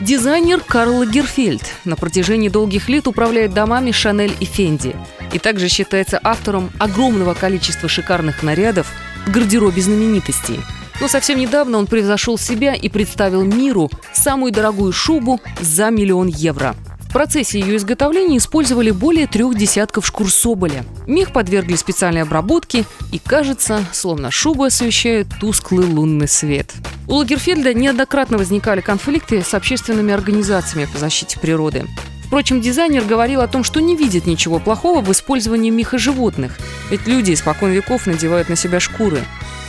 Дизайнер Карл Лагерфельд на протяжении долгих лет управляет домами Шанель и Фенди и также считается автором огромного количества шикарных нарядов в гардеробе знаменитостей. Но совсем недавно он превзошел себя и представил миру самую дорогую шубу за миллион евро – в процессе ее изготовления использовали более трех десятков шкур соболя. Мех подвергли специальной обработке, и кажется, словно шубу освещает тусклый лунный свет. У Лагерфельда неоднократно возникали конфликты с общественными организациями по защите природы. Впрочем, дизайнер говорил о том, что не видит ничего плохого в использовании меха животных, ведь люди испокон веков надевают на себя шкуры.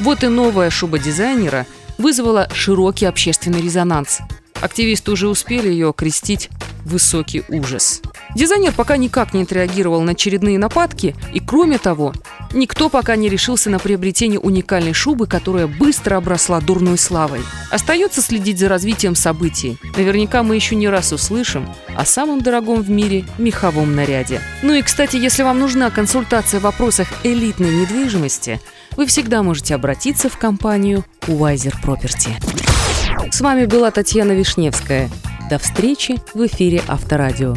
Вот и новая шуба дизайнера вызвала широкий общественный резонанс. Активисты уже успели ее окрестить высокий ужас. Дизайнер пока никак не отреагировал на очередные нападки, и кроме того, никто пока не решился на приобретение уникальной шубы, которая быстро обросла дурной славой. Остается следить за развитием событий. Наверняка мы еще не раз услышим о самом дорогом в мире меховом наряде. Ну и, кстати, если вам нужна консультация в вопросах элитной недвижимости, вы всегда можете обратиться в компанию Wiser Property. С вами была Татьяна Вишневская. До встречи в эфире Авторадио.